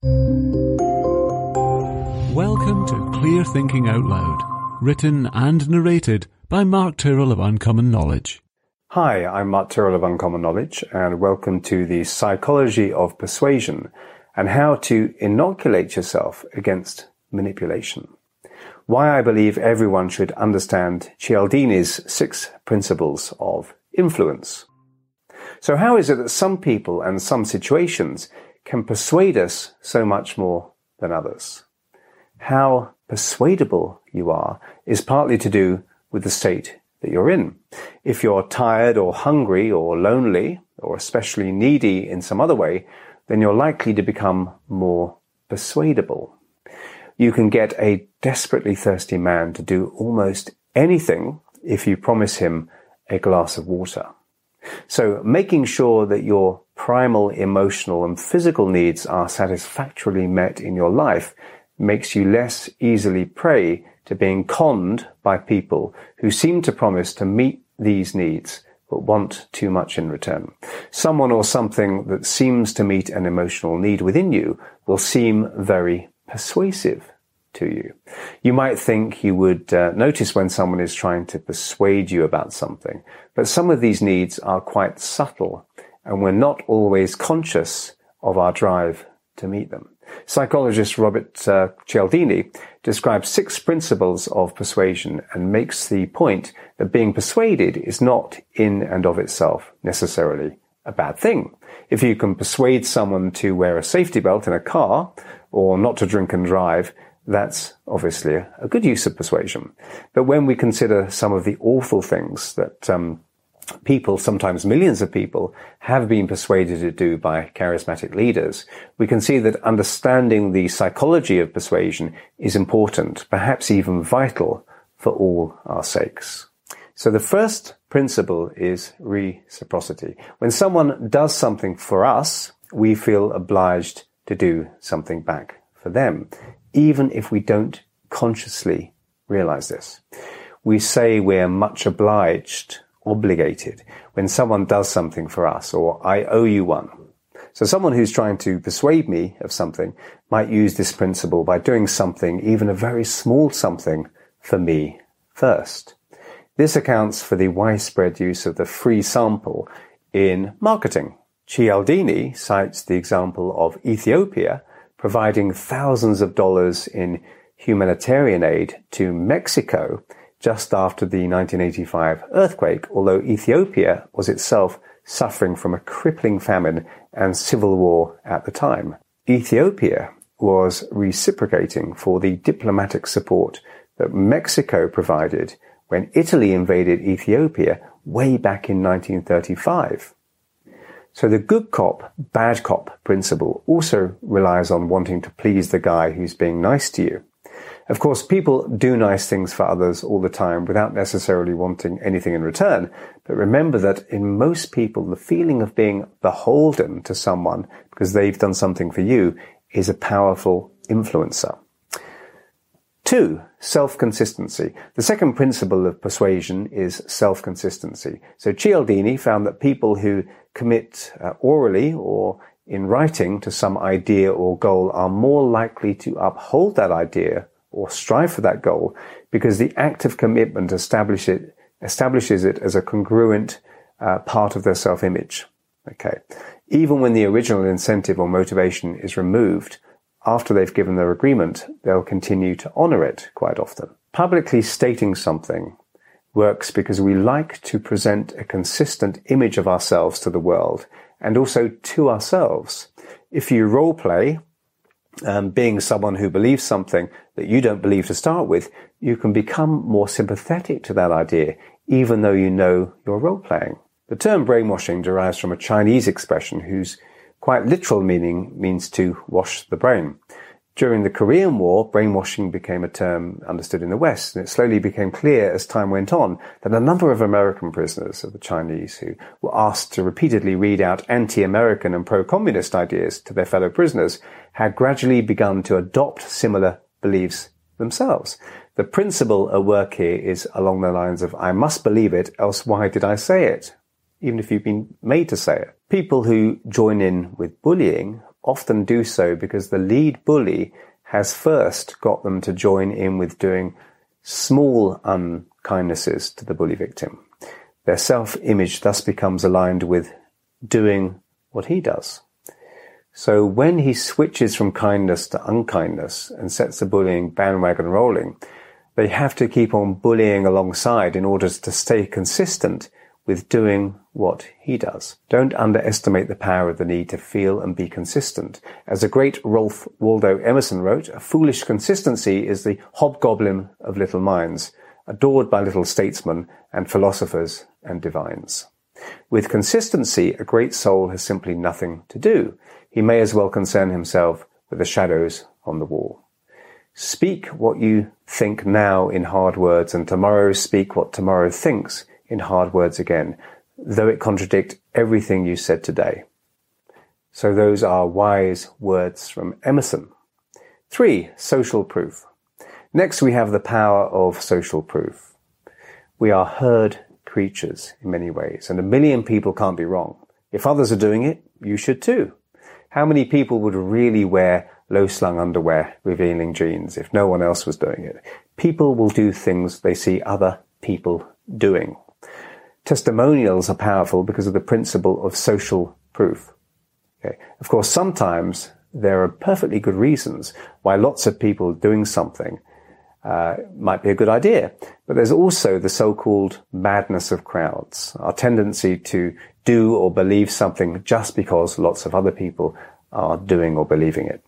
Welcome to Clear Thinking Out Loud, written and narrated by Mark Tyrrell of Uncommon Knowledge. Hi, I'm Mark Tyrrell of Uncommon Knowledge, and welcome to the Psychology of Persuasion and how to inoculate yourself against manipulation. Why I believe everyone should understand Cialdini's six principles of influence. So how is it that some people and some situations can persuade us so much more than others? How persuadable you are is partly to do with the state that you're in. If you're tired or hungry or lonely or especially needy in some other way, then you're likely to become more persuadable. You can get a desperately thirsty man to do almost anything if you promise him a glass of water. So making sure that your primal emotional and physical needs are satisfactorily met in your life makes you less easily prey to being conned by people who seem to promise to meet these needs but want too much in return. Someone or something that seems to meet an emotional need within you will seem very persuasive to you. You might think you would uh, notice when someone is trying to persuade you about something, but some of these needs are quite subtle and we're not always conscious of our drive to meet them. Psychologist Robert uh, Cialdini describes six principles of persuasion and makes the point that being persuaded is not in and of itself necessarily a bad thing. If you can persuade someone to wear a safety belt in a car or not to drink and drive, that's obviously a good use of persuasion. But when we consider some of the awful things that um, people, sometimes millions of people, have been persuaded to do by charismatic leaders, we can see that understanding the psychology of persuasion is important, perhaps even vital for all our sakes. So the first principle is reciprocity. When someone does something for us, we feel obliged to do something back for them, even if we don't consciously realize this. We say we're much obliged obligated when someone does something for us or I owe you one. So someone who's trying to persuade me of something might use this principle by doing something, even a very small something, for me first. This accounts for the widespread use of the free sample in marketing. Cialdini cites the example of Ethiopia providing thousands of dollars in humanitarian aid to Mexico just after the 1985 earthquake, although Ethiopia was itself suffering from a crippling famine and civil war at the time. Ethiopia was reciprocating for the diplomatic support that Mexico provided when Italy invaded Ethiopia way back in 1935. So the good cop, bad cop principle also relies on wanting to please the guy who's being nice to you. Of course, people do nice things for others all the time without necessarily wanting anything in return. But remember that in most people, the feeling of being beholden to someone because they've done something for you is a powerful influencer. Two, self-consistency. The second principle of persuasion is self-consistency. So Cialdini found that people who commit uh, orally or in writing to some idea or goal are more likely to uphold that idea or strive for that goal because the act of commitment establish it, establishes it as a congruent uh, part of their self-image. Okay. Even when the original incentive or motivation is removed, after they've given their agreement, they'll continue to honor it quite often. Publicly stating something works because we like to present a consistent image of ourselves to the world and also to ourselves. If you role play um, being someone who believes something that you don't believe to start with, you can become more sympathetic to that idea, even though you know you're role playing. The term brainwashing derives from a Chinese expression whose quite literal meaning means to wash the brain. During the Korean War, brainwashing became a term understood in the West, and it slowly became clear as time went on that a number of American prisoners of the Chinese who were asked to repeatedly read out anti-American and pro-communist ideas to their fellow prisoners had gradually begun to adopt similar beliefs themselves. The principle at work here is along the lines of, I must believe it, else why did I say it? Even if you've been made to say it. People who join in with bullying often do so because the lead bully has first got them to join in with doing small um, unkindnesses to the bully victim. Their self-image thus becomes aligned with doing what he does. So when he switches from kindness to unkindness and sets the bullying bandwagon rolling, they have to keep on bullying alongside in order to stay consistent with doing what he does. Don't underestimate the power of the need to feel and be consistent. As the great Ralph Waldo Emerson wrote, a foolish consistency is the hobgoblin of little minds, adored by little statesmen and philosophers and divines. With consistency, a great soul has simply nothing to do he may as well concern himself with the shadows on the wall. Speak what you think now in hard words, and tomorrow speak what tomorrow thinks in hard words again, though it contradict everything you said today. So those are wise words from Emerson. Three, social proof. Next, we have the power of social proof. We are herd creatures in many ways, and a million people can't be wrong. If others are doing it, you should too. How many people would really wear low slung underwear revealing jeans if no one else was doing it? People will do things they see other people doing. Testimonials are powerful because of the principle of social proof. Okay. Of course, sometimes there are perfectly good reasons why lots of people doing something uh, might be a good idea. But there's also the so-called madness of crowds, our tendency to do or believe something just because lots of other people are doing or believing it.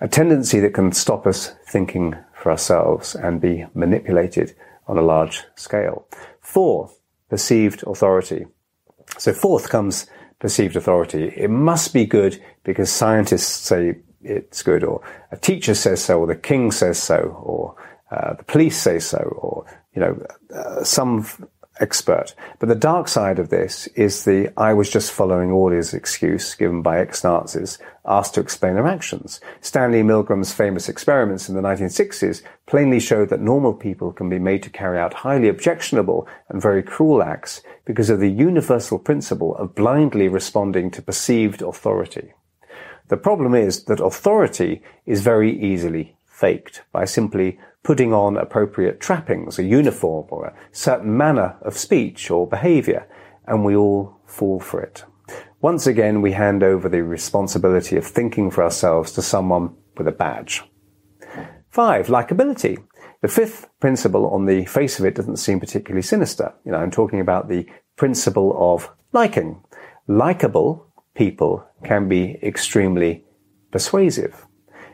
A tendency that can stop us thinking for ourselves and be manipulated on a large scale. Four, perceived authority. So fourth comes perceived authority. It must be good because scientists say it's good, or a teacher says so, or the king says so, or uh, the police say so, or you know, uh, some expert. But the dark side of this is the I was just following orders excuse given by ex-Nazis asked to explain their actions. Stanley Milgram's famous experiments in the 1960s plainly showed that normal people can be made to carry out highly objectionable and very cruel acts because of the universal principle of blindly responding to perceived authority. The problem is that authority is very easily faked by simply putting on appropriate trappings, a uniform, or a certain manner of speech or behavior, and we all fall for it. Once again, we hand over the responsibility of thinking for ourselves to someone with a badge. Five, likability. The fifth principle on the face of it doesn't seem particularly sinister. You know, I'm talking about the principle of liking. Likeable people can be extremely persuasive.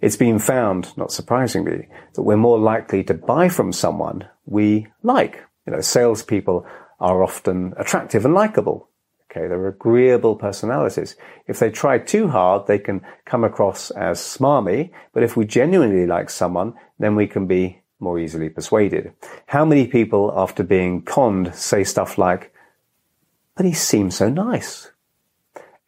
It's been found, not surprisingly, that we're more likely to buy from someone we like. You know, salespeople are often attractive and likable. Okay, they're agreeable personalities. If they try too hard, they can come across as smarmy, but if we genuinely like someone, then we can be more easily persuaded. How many people, after being conned, say stuff like, but he seems so nice?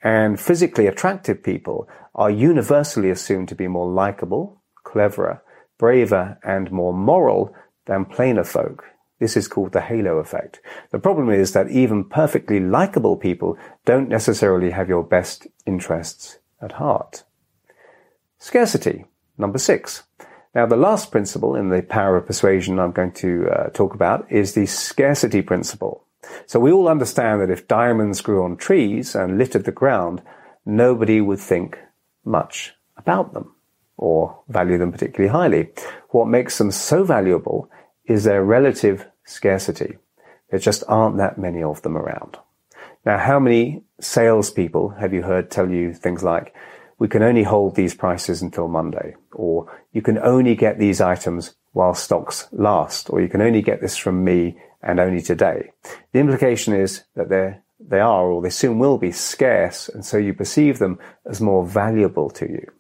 And physically attractive people are universally assumed to be more likable, cleverer, braver, and more moral than plainer folk. This is called the halo effect. The problem is that even perfectly likable people don't necessarily have your best interests at heart. Scarcity. Number six. Now, the last principle in the power of persuasion I'm going to uh, talk about is the scarcity principle. So we all understand that if diamonds grew on trees and littered the ground, nobody would think much about them or value them particularly highly. What makes them so valuable is their relative scarcity. There just aren't that many of them around. Now, how many salespeople have you heard tell you things like, we can only hold these prices until Monday, or you can only get these items while stocks last, or you can only get this from me and only today. The implication is that they're they are or they soon will be scarce and so you perceive them as more valuable to you.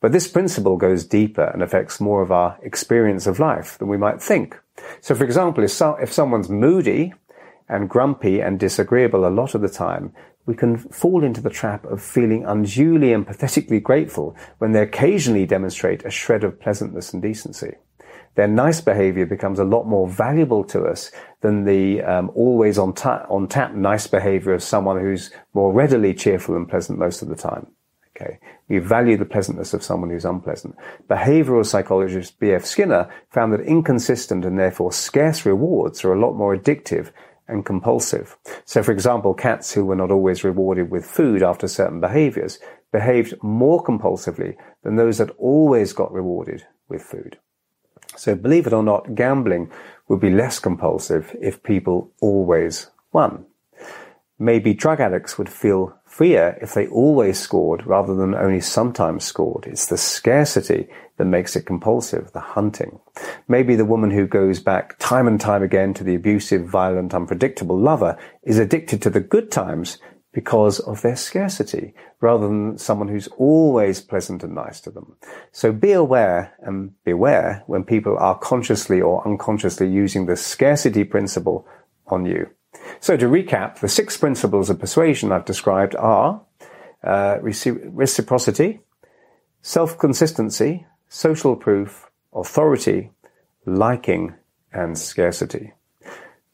But this principle goes deeper and affects more of our experience of life than we might think. So for example, if, so, if someone's moody and grumpy and disagreeable a lot of the time, we can fall into the trap of feeling unduly and pathetically grateful when they occasionally demonstrate a shred of pleasantness and decency their nice behavior becomes a lot more valuable to us than the um, always on, ta- on tap nice behavior of someone who's more readily cheerful and pleasant most of the time. Okay. We value the pleasantness of someone who's unpleasant. Behavioral psychologist B.F. Skinner found that inconsistent and therefore scarce rewards are a lot more addictive and compulsive. So for example, cats who were not always rewarded with food after certain behaviors behaved more compulsively than those that always got rewarded with food. So believe it or not, gambling would be less compulsive if people always won. Maybe drug addicts would feel freer if they always scored rather than only sometimes scored. It's the scarcity that makes it compulsive, the hunting. Maybe the woman who goes back time and time again to the abusive, violent, unpredictable lover is addicted to the good times because of their scarcity rather than someone who's always pleasant and nice to them. So be aware and beware when people are consciously or unconsciously using the scarcity principle on you. So to recap, the six principles of persuasion I've described are uh, reciprocity, self-consistency, social proof, authority, liking, and scarcity.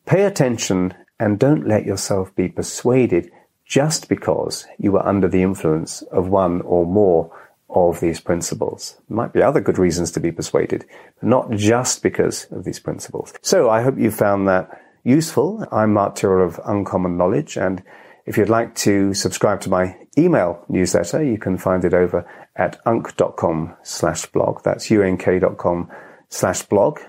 Pay attention and don't let yourself be persuaded just because you were under the influence of one or more of these principles. There might be other good reasons to be persuaded, but not just because of these principles. So I hope you found that useful. I'm Mark Tyrrell of Uncommon Knowledge, and if you'd like to subscribe to my email newsletter, you can find it over at unk.com slash blog. That's unk.com slash blog.